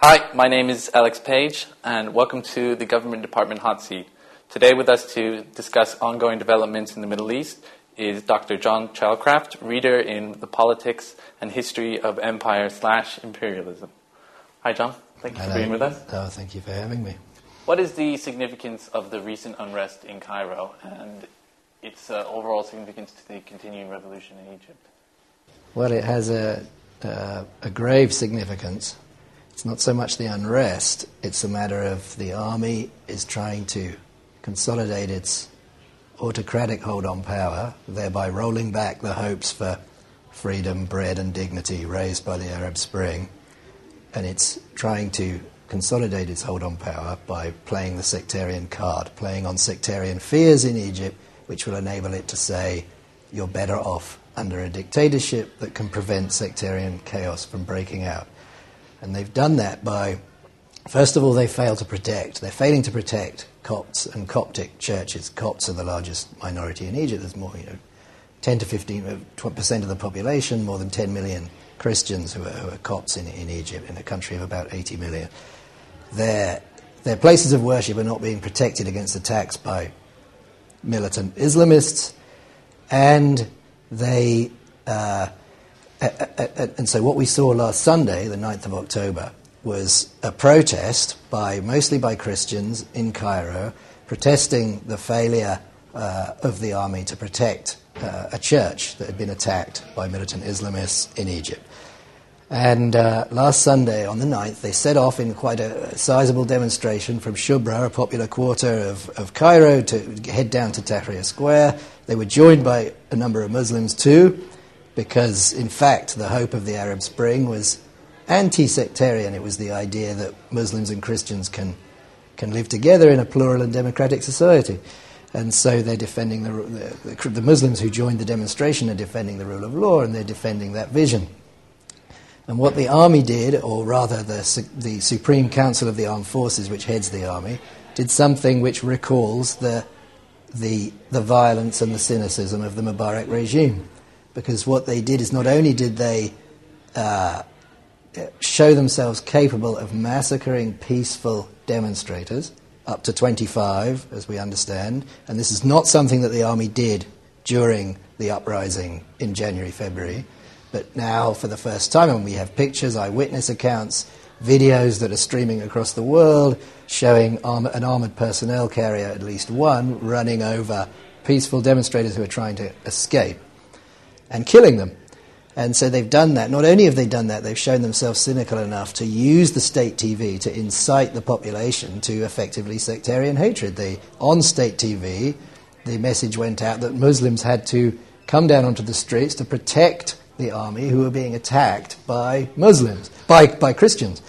Hi, my name is Alex Page, and welcome to the Government Department Hot Seat. Today, with us to discuss ongoing developments in the Middle East is Dr. John Chalcraft, reader in the Politics and History of Empire slash Imperialism. Hi, John. Thank you Hello. for being with us. Oh, thank you for having me. What is the significance of the recent unrest in Cairo and its uh, overall significance to the continuing revolution in Egypt? Well, it has a, uh, a grave significance. It's not so much the unrest, it's a matter of the army is trying to consolidate its autocratic hold on power, thereby rolling back the hopes for freedom, bread, and dignity raised by the Arab Spring. And it's trying to consolidate its hold on power by playing the sectarian card, playing on sectarian fears in Egypt, which will enable it to say, you're better off under a dictatorship that can prevent sectarian chaos from breaking out. And they've done that by, first of all, they fail to protect. They're failing to protect Copts and Coptic churches. Copts are the largest minority in Egypt. There's more, you know, 10 to 15 percent of the population, more than 10 million Christians who are, who are Copts in, in Egypt, in a country of about 80 million. Their, their places of worship are not being protected against attacks by militant Islamists, and they. Uh, and so, what we saw last Sunday, the 9th of October, was a protest by mostly by Christians in Cairo, protesting the failure uh, of the army to protect uh, a church that had been attacked by militant Islamists in Egypt. And uh, last Sunday, on the 9th, they set off in quite a sizable demonstration from Shubra, a popular quarter of, of Cairo, to head down to Tahrir Square. They were joined by a number of Muslims too, because in fact, the hope of the Arab Spring was anti sectarian. It was the idea that Muslims and Christians can, can live together in a plural and democratic society. And so they're defending the, the, the Muslims who joined the demonstration are defending the rule of law and they're defending that vision. And what the army did, or rather the, the Supreme Council of the Armed Forces, which heads the army, did something which recalls the, the, the violence and the cynicism of the Mubarak regime. Because what they did is not only did they uh, show themselves capable of massacring peaceful demonstrators, up to 25, as we understand, and this is not something that the army did during the uprising in January, February. But now, for the first time, and we have pictures, eyewitness accounts, videos that are streaming across the world showing arm- an armoured personnel carrier, at least one, running over peaceful demonstrators who are trying to escape and killing them. And so they've done that. Not only have they done that, they've shown themselves cynical enough to use the state TV to incite the population to effectively sectarian hatred. They, on state TV, the message went out that Muslims had to come down onto the streets to protect the army who were being attacked by Muslims, by, by Christians.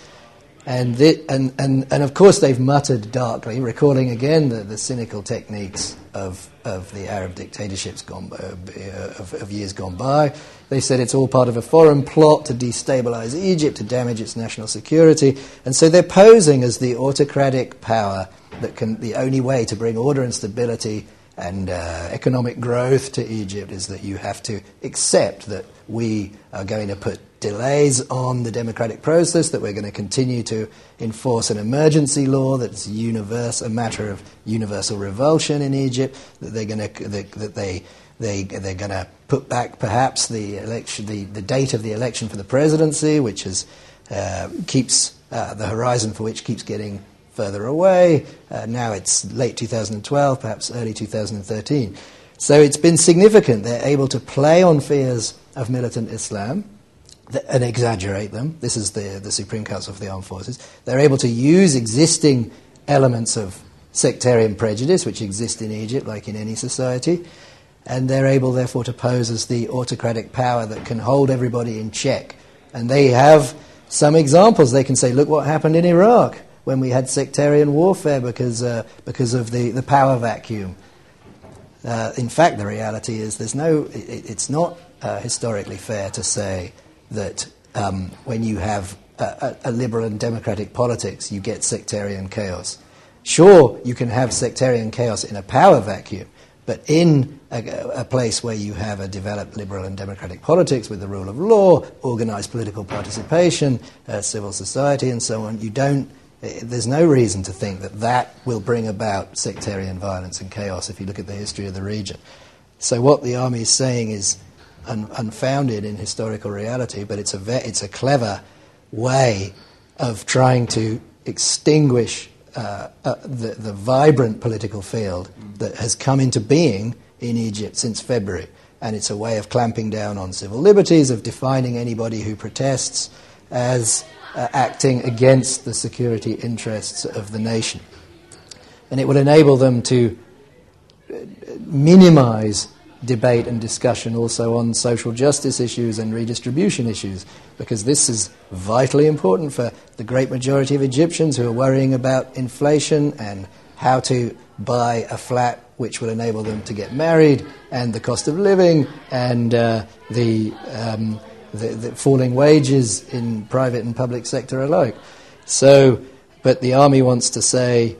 And, and, and, and of course, they've muttered darkly, recalling again the, the cynical techniques of, of the Arab dictatorships gone, uh, of, of years gone by. They said it's all part of a foreign plot to destabilize Egypt, to damage its national security. And so they're posing as the autocratic power that can, the only way to bring order and stability and uh, economic growth to Egypt is that you have to accept that we are going to put delays on the democratic process, that we're going to continue to enforce an emergency law that's universe, a matter of universal revulsion in Egypt, that they're going to, that, that they, they, they're going to put back perhaps the, election, the, the date of the election for the presidency, which is, uh, keeps uh, the horizon for which keeps getting further away. Uh, now it's late 2012, perhaps early 2013. So it's been significant. They're able to play on fears of militant Islam and exaggerate them. This is the, the Supreme Council of the Armed Forces. They're able to use existing elements of sectarian prejudice, which exist in Egypt, like in any society, and they're able, therefore, to pose as the autocratic power that can hold everybody in check. And they have some examples. They can say, look what happened in Iraq when we had sectarian warfare because, uh, because of the, the power vacuum. Uh, in fact, the reality is there's no, it, it's not uh, historically fair to say that um, when you have a, a, liberal and democratic politics, you get sectarian chaos. Sure, you can have sectarian chaos in a power vacuum, But in a, a, place where you have a developed liberal and democratic politics with the rule of law, organized political participation, uh, civil society, and so on, you don't. Eh, there's no reason to think that that will bring about sectarian violence and chaos if you look at the history of the region. So, what the army is saying is un- unfounded in historical reality, but it's a, ve- it's a clever way of trying to extinguish uh, uh, the, the vibrant political field that has come into being in Egypt since February. And it's a way of clamping down on civil liberties, of defining anybody who protests as uh, acting against the security interests of the nation. And it will enable them to uh, minimize debate and discussion also on social justice issues and redistribution issues, because this is vitally important for the great majority of Egyptians who are worrying about inflation and how to buy a flat which will enable them to get married, and the cost of living, and uh, the, um, the, the falling wages in private and public sector alike. So, but the army wants to say,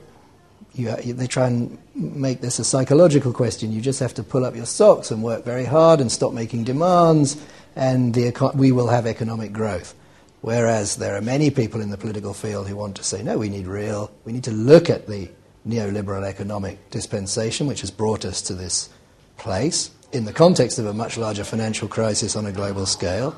you, they try and make this a psychological question. You just have to pull up your socks and work very hard and stop making demands, and we will have economic growth. Whereas there are many people in the political field who want to say, no, we need real, we need to look at the neoliberal economic dispensation, which has brought us to this place in the context of a much larger financial crisis on a global scale.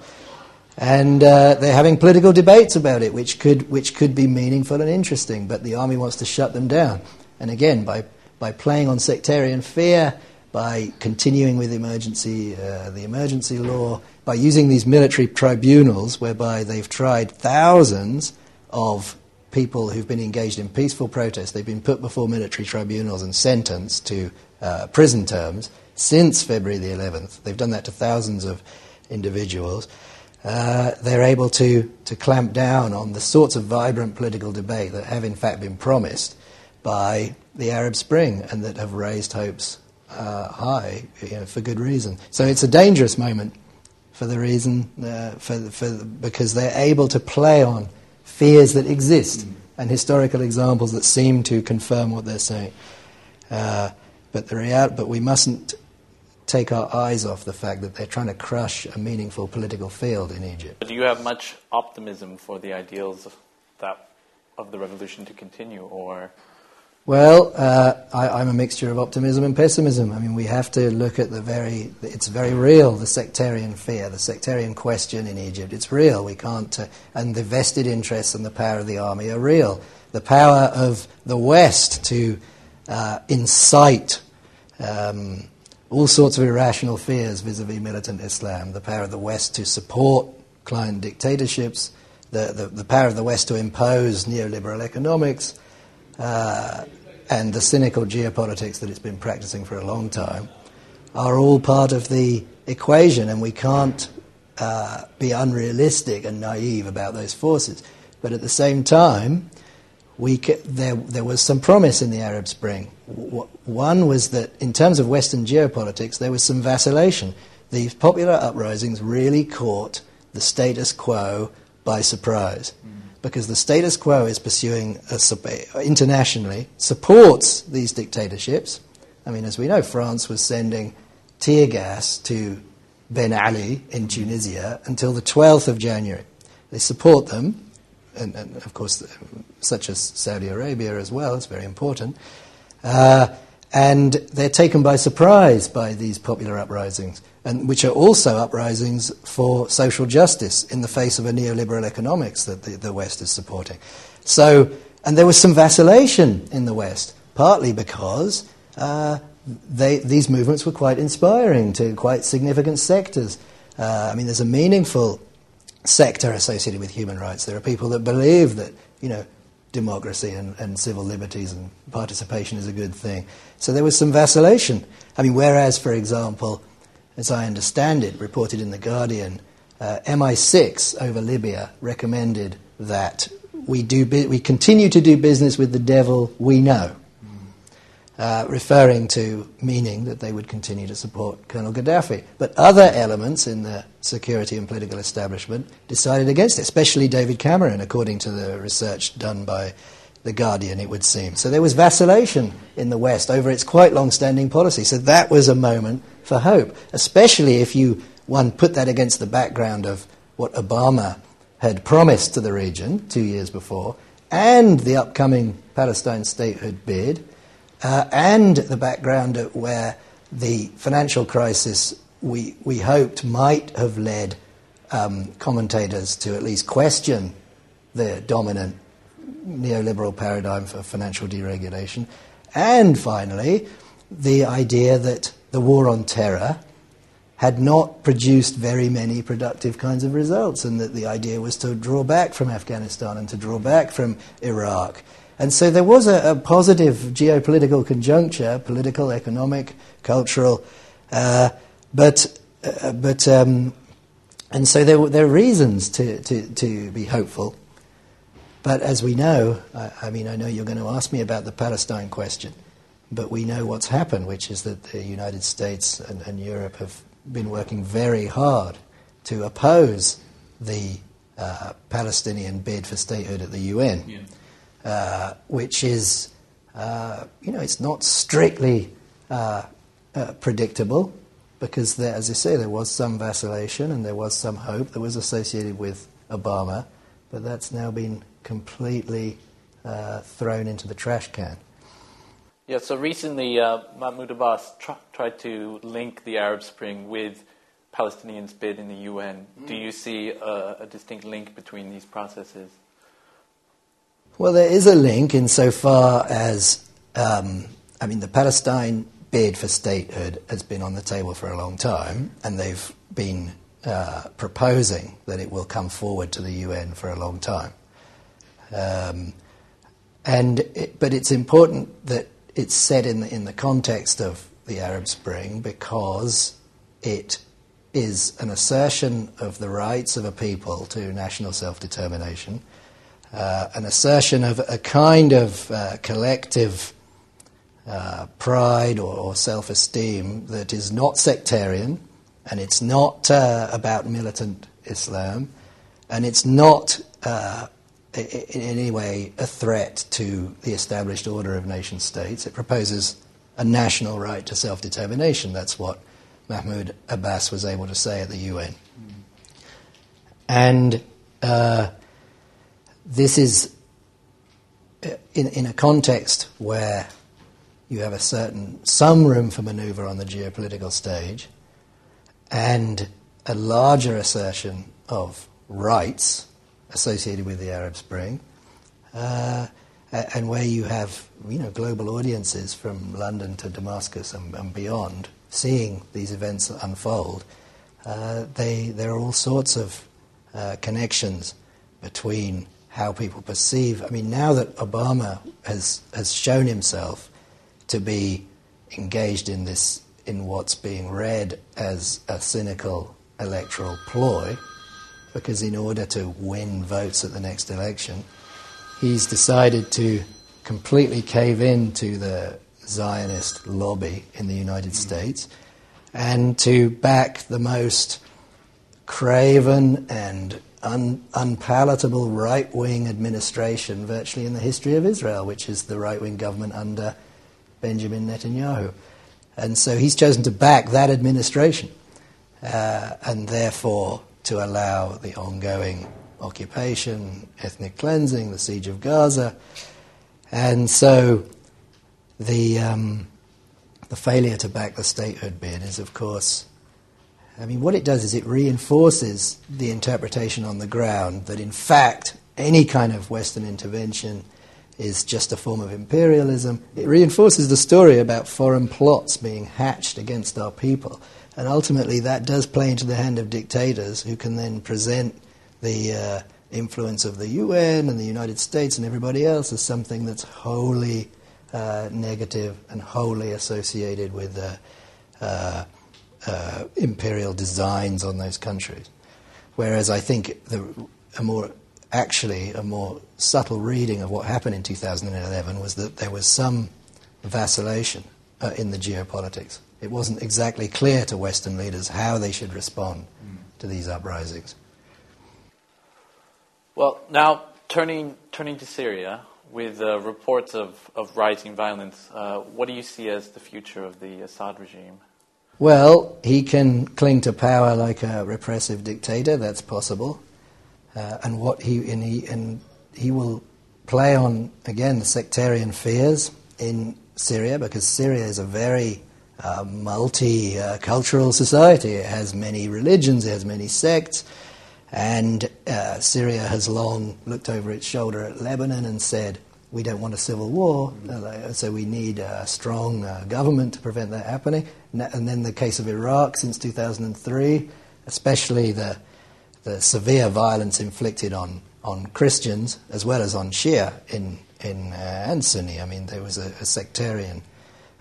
And uh, they're having political debates about it, which could, which could be meaningful and interesting, but the army wants to shut them down. And again, by by playing on sectarian fear, by continuing with emergency, uh, the emergency law, by using these military tribunals whereby they've tried thousands of people who've been engaged in peaceful protest. They've been put before military tribunals and sentenced to uh, prison terms since February the 11th. They've done that to thousands of individuals. Uh, they're able to, to clamp down on the sorts of vibrant political debate that have in fact been promised by the Arab Spring and that have raised hopes uh, high you know, for good reason. So it's a dangerous moment for the reason, uh, for, for, because they're able to play on fears that exist and historical examples that seem to confirm what they're saying. Uh, but, the real, but we mustn't take our eyes off the fact that they're trying to crush a meaningful political field in Egypt. Do you have much optimism for the ideals of, that, of the revolution to continue, or well, uh, I, am a mixture of optimism and pessimism. I mean, we have to look at the very, it's very real, the sectarian fear, the sectarian question in Egypt. It's real. We can't, uh, and the vested interests and the power of the army are real. The power of the West to uh, incite um, all sorts of irrational fears vis a vis militant Islam, the power of the West to support client dictatorships, the, the, the power of the West to impose neoliberal economics uh, and the cynical geopolitics that it's been practicing for a long time are all part of the equation, and we can't uh, be unrealistic and naive about those forces. But at the same time, we there, there was some promise in the Arab Spring. W- one was that, in terms of Western geopolitics, there was some vacillation. These popular uprisings really caught the status quo by surprise. Mm because the status quo is pursuing a, internationally, supports these dictatorships. I mean, as we know, France was sending tear gas to Ben Ali in Tunisia until the 12th of January. They support them, and, and of course, such as Saudi Arabia as well, it's very important. Uh, and they're taken by surprise by these popular uprisings, and which are also uprisings for social justice in the face of a neoliberal economics that the, the West is supporting. So, and there was some vacillation in the West, partly because uh, they, these movements were quite inspiring to quite significant sectors. Uh, I mean, there's a meaningful sector associated with human rights. There are people that believe that, you know, democracy and, and civil liberties and participation is a good thing. So there was some vacillation. I mean, whereas, for example, as I understand it, reported in The Guardian, uh, MI6 over Libya recommended that we, do bu- we continue to do business with the devil we know uh, referring to meaning that they would continue to support Colonel Gaddafi. But other elements in the security and political establishment decided against it, especially David Cameron, according to the research done by The Guardian, it would seem. So there was vacillation in the West over its quite long standing policy. So that was a moment for hope, especially if you one put that against the background of what Obama had promised to the region two years before, and the upcoming Palestine statehood bid, uh, and the background where the financial crisis we, we hoped might have led um, commentators to at least question the dominant neoliberal paradigm for financial deregulation. And finally, the idea that the war on terror had not produced very many productive kinds of results, and that the idea was to draw back from Afghanistan and to draw back from Iraq. And so there was a, a positive geopolitical conjuncture, political, economic, cultural, uh, but, uh, but um, and so there, there are reasons to, to, to be hopeful. But as we know, I, I, mean, I know you're going to ask me about the Palestine question, but we know what's happened, which is that the United States and, and Europe have been working very hard to oppose the uh, Palestinian bid for statehood at the UN, yeah. uh, which is, uh, you know, it's not strictly uh, uh, predictable because, there, as I say, there was some vacillation and there was some hope that was associated with Obama, but that's now been completely uh, thrown into the trash can. Yeah, so recently uh, Mahmoud Abbas tr- tried to link the Arab Spring with Palestinians' bid in the UN. Mm. Do you see a, a, distinct link between these processes? Well, there is a link insofar as, um, I mean, the Palestine bid for statehood has been on the table for a long time, and they've been uh, proposing that it will come forward to the UN for a long time. Um, and it, but it's important that it's set in the, in the context of the Arab Spring because it is an assertion of the rights of a people to national self determination, uh, an assertion of a kind of uh, collective uh, pride or, or self esteem that is not sectarian and it's not uh, about militant Islam and it's not uh, in any way a threat to the established order of nation states. It proposes a national right to self determination. That's what Mahmoud Abbas was able to say at the UN. And uh, this is uh, in, in a context where you have a certain some room for maneuver on the geopolitical stage, and a larger assertion of rights associated with the Arab Spring, uh, and where you have you know global audiences from London to Damascus and, and beyond seeing these events unfold. Uh, they, there are all sorts of uh, connections between how people perceive. I mean, now that Obama has has shown himself to be engaged in this, in what's being read as a cynical electoral ploy, because in order to win votes at the next election, he's decided to completely cave in to the Zionist lobby in the United States and to back the most craven and un- unpalatable right wing administration virtually in the history of Israel, which is the right wing government under Benjamin Netanyahu. And so he's chosen to back that administration uh, and therefore to allow the ongoing occupation, ethnic cleansing, the siege of Gaza. And so the, um, the failure to back the statehood bid is, of course, I mean, what it does is it reinforces the interpretation on the ground that, in fact, any kind of Western intervention is just a form of imperialism. It reinforces the story about foreign plots being hatched against our people. And ultimately, that does play into the hand of dictators who can then present the uh, influence of the UN and the United States and everybody else as something that's wholly uh, negative and wholly associated with uh, uh, imperial designs on those countries. Whereas I think the, a more actually a more subtle reading of what happened in 2011 was that there was some vacillation uh, in the geopolitics. It wasn't exactly clear to Western leaders how they should respond to these uprisings. Well, now turning turning to Syria, with uh, reports of, of rising violence, uh, what do you see as the future of the Assad regime? Well, he can cling to power like a repressive dictator. That's possible, uh, and what he and he and he will play on again the sectarian fears in Syria because Syria is a very uh, multicultural society. It has many religions, it has many sects, and uh, Syria has long looked over its shoulder at Lebanon and said, we don't want a civil war, uh, so we need a strong uh, government to prevent that happening. And then the case of Iraq since 2003, especially the, the severe violence inflicted on, on Christians as well as on Shia in, in, uh, and Sunni. I mean, there was a, a sectarian,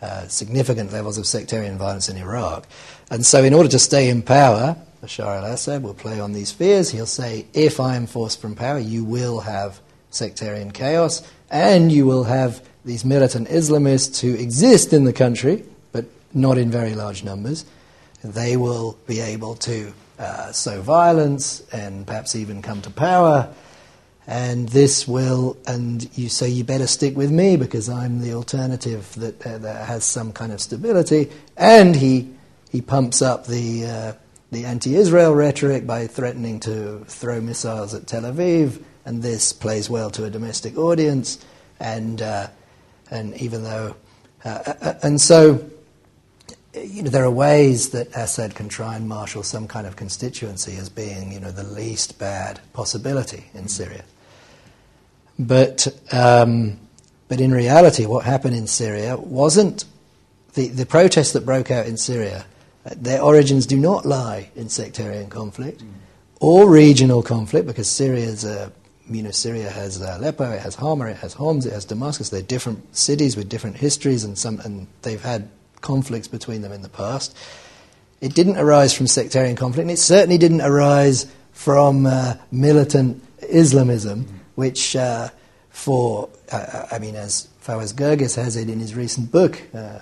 uh, significant levels of sectarian violence in Iraq. And so, in order to stay in power, Bashar al Assad will play on these fears. He'll say, if I am forced from power, you will have sectarian chaos and you will have these militant Islamists who exist in the country, but not in very large numbers. They will be able to uh, sow violence and perhaps even come to power. And this will, and you say you better stick with me because I'm the alternative that, uh, that has some kind of stability. And he, he pumps up the, uh, the anti Israel rhetoric by threatening to throw missiles at Tel Aviv and this plays well to a domestic audience. And uh, and even though uh, uh, uh, and so you know there are ways that Assad can try and marshal some kind of constituency as being you know the least bad possibility in Syria. But um, but in reality, what happened in Syria wasn't the the protests that broke out in Syria. Their origins do not lie in sectarian conflict mm. or regional conflict, because Syria is a you know, Syria has uh, Aleppo, it has Hama, it has Homs, it has Damascus. They're different cities with different histories, and some, and they've had conflicts between them in the past. It didn't arise from sectarian conflict, and it certainly didn't arise from uh, militant Islamism, which, uh, for uh, I mean, as Fawaz Gerges has it in his recent book, uh,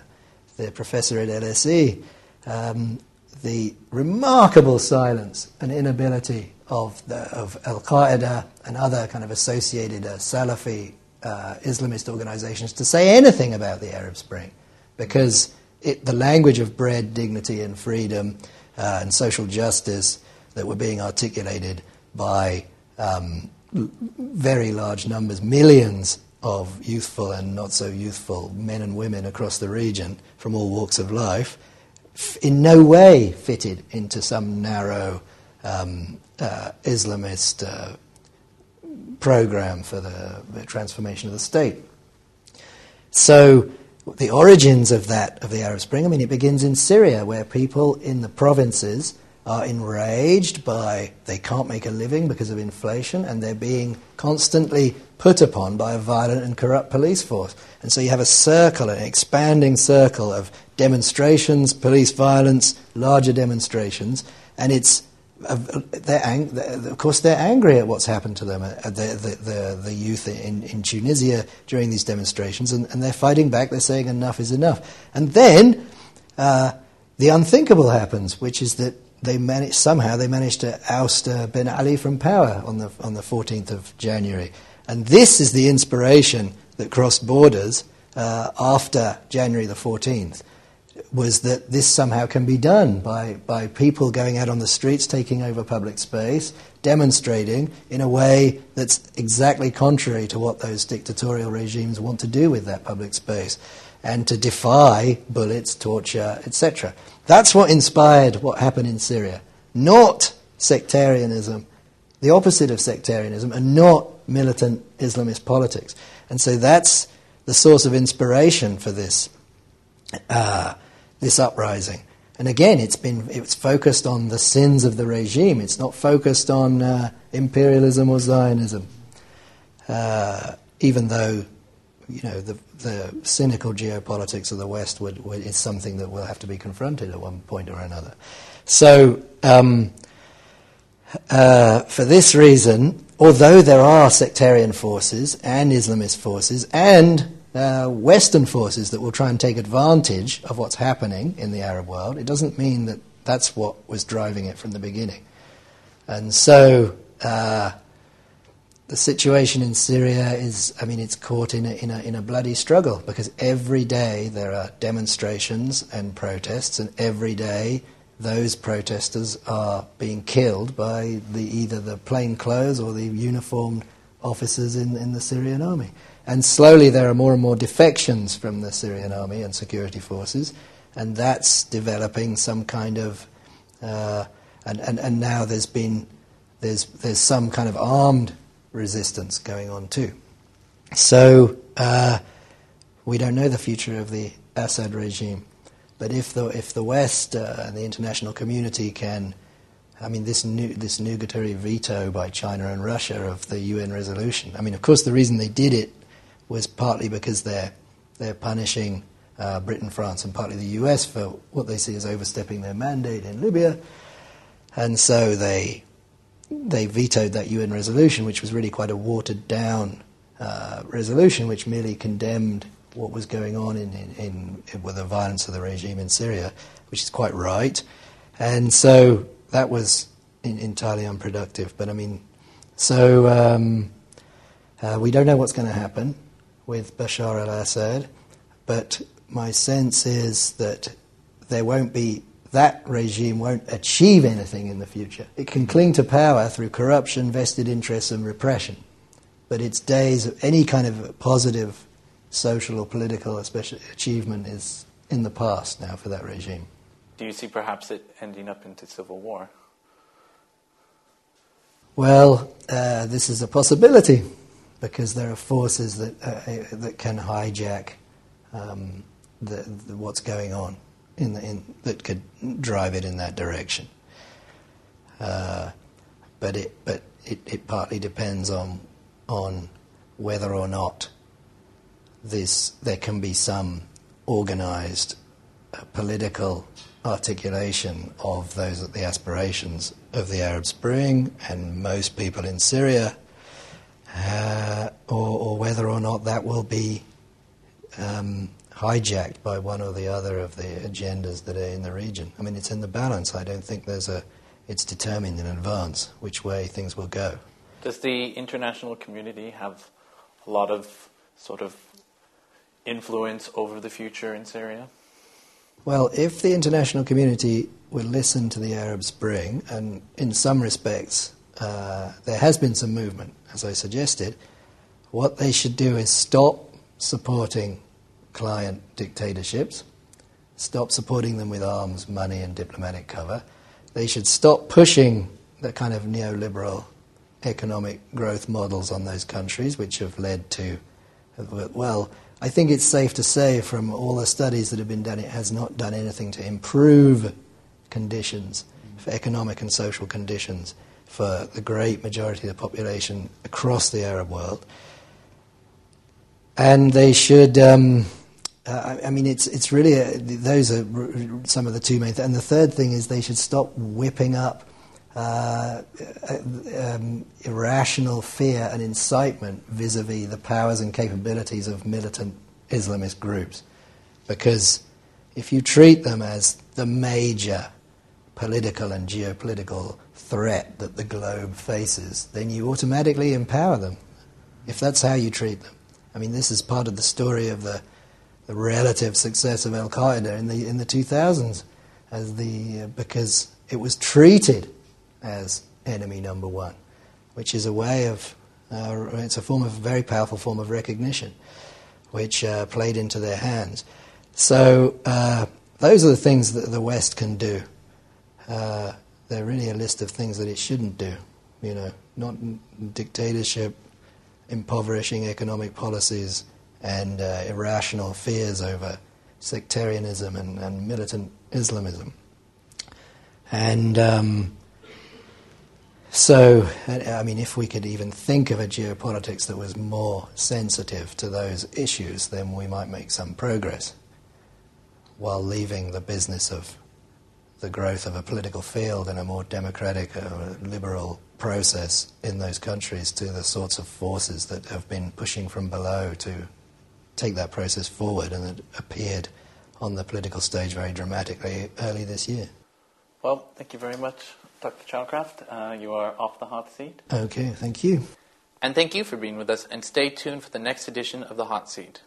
the professor at LSE, um, the remarkable silence and inability of, of Al Qaeda and other kind of associated uh, Salafi uh, Islamist organizations to say anything about the Arab Spring because it, the language of bread, dignity, and freedom uh, and social justice that were being articulated by um, very large numbers, millions of youthful and not so youthful men and women across the region from all walks of life, in no way fitted into some narrow um, uh, Islamist uh, program for the, the, transformation of the state. So, the origins of that, of the Arab Spring, I mean, it begins in Syria, where people in the provinces are enraged by they can't make a living because of inflation and they're being constantly put upon by a violent and corrupt police force. And so you have a circle, an expanding circle of demonstrations, police violence, larger demonstrations, and it's they're ang- of course, they're angry at what's happened to them, uh, the, the, the, the youth in, in Tunisia during these demonstrations, and, and, they're fighting back. They're saying enough is enough. And then uh, the unthinkable happens, which is that they manage, somehow they managed to oust uh, Ben Ali from power on the, on the 14th of January. And this is the inspiration that crossed borders uh, after January the 14th was that this somehow can be done by, by people going out on the streets, taking over public space, demonstrating in a way that's exactly contrary to what those dictatorial regimes want to do with that public space, and to defy bullets, torture, etc. That's what inspired what happened in Syria, not sectarianism, the opposite of sectarianism, and not militant Islamist politics. And so that's the source of inspiration for this. Uh, this uprising. And again, it's been it's focused on the sins of the regime. It's not focused on uh, imperialism or Zionism, uh, even though you know the, the cynical geopolitics of the West would, would, is something that will have to be confronted at one point or another. So, um, uh, for this reason, although there are sectarian forces and Islamist forces and uh, Western forces that will try and take advantage of what's happening in the Arab world. It doesn't mean that that's what was driving it from the beginning. And so, uh, the situation in Syria is, I mean, it's caught in a, in, a, in a bloody struggle because every day there are demonstrations and protests, and every day those protesters are being killed by the, either the plainclothes or the uniformed officers in, in the Syrian army. And slowly there are more and more defections from the Syrian army and security forces, and that's developing some kind of. Uh, and, and, and now there's been there's, there's some kind of armed resistance going on too. So uh, we don't know the future of the Assad regime. But if the, if the West uh, and the international community can, I mean, this, new, this nugatory veto by China and Russia of the UN resolution, I mean, of course, the reason they did it was partly because they're, they're punishing uh, Britain, France, and partly the US for what they see as overstepping their mandate in Libya. And so they they vetoed that UN resolution, which was really quite a watered down uh, resolution, which merely condemned what was going on in, in, in, with the violence of the regime in Syria, which is quite right. And so that was in, entirely unproductive. But I mean, so um, uh, we don't know what's going to happen with Bashar al Assad, but my sense is that there won't be that regime won't achieve anything in the future. It can cling to power through corruption, vested interests, and repression. But its days of any kind of positive social or political especially achievement is in the past now for that regime. Do you see perhaps it ending up into civil war? Well, uh, this is a possibility because there are forces that, uh, uh that can hijack um, the, the, what's going on in the, in, that could drive it in that direction. Uh, but it, but it, it partly depends on, on whether or not this, there can be some organized uh, political articulation of those the aspirations of the Arab Spring and most people in Syria, uh, whether or not that will be um, hijacked by one or the other of the agendas that are in the region. I mean, it's in the balance. I don't think there's a, it's determined in advance which way things will go. Does the international community have a lot of sort of influence over the future in Syria? Well, if the international community will listen to the Arab Spring, and in some respects uh, there has been some movement, as I suggested, what they should do is stop supporting client dictatorships, stop supporting them with arms, money, and diplomatic cover. They should stop pushing the kind of neoliberal economic growth models on those countries, which have led to, well, I think it's safe to say from all the studies that have been done, it has not done anything to improve conditions, for economic and social conditions for the great majority of the population across the Arab world. And they should. Um, uh, I, mean, it's it's really a, those are some of the two main. Th- and the third thing is they should stop whipping up uh, uh, um, irrational fear and incitement vis-a-vis the powers and capabilities of militant Islamist groups, because if you treat them as the major political and geopolitical threat that the globe faces, then you automatically empower them. If that's how you treat them, I mean, this is part of the story of the the relative success of Al Qaeda in the in the 2000s, as the uh, because it was treated as enemy number one, which is a way of uh, it's a form of a very powerful form of recognition, which uh, played into their hands. So uh, those are the things that the West can do. Uh, they're really a list of things that it shouldn't do. You know, not dictatorship, impoverishing economic policies and uh, irrational fears over sectarianism and, and militant Islamism. And um, so, I mean, if we could even think of a geopolitics that was more sensitive to those issues, then we might make some progress while leaving the business of the growth of a political field and a more democratic, uh, liberal process in those countries to the sorts of forces that have been pushing from below to take that process forward, and it appeared on the political stage very dramatically early this year. Well, thank you very much, Dr. Chalcraft. Uh, you are off the hot seat. Okay, thank you. And thank you for being with us, and stay tuned for the next edition of The Hot Seat.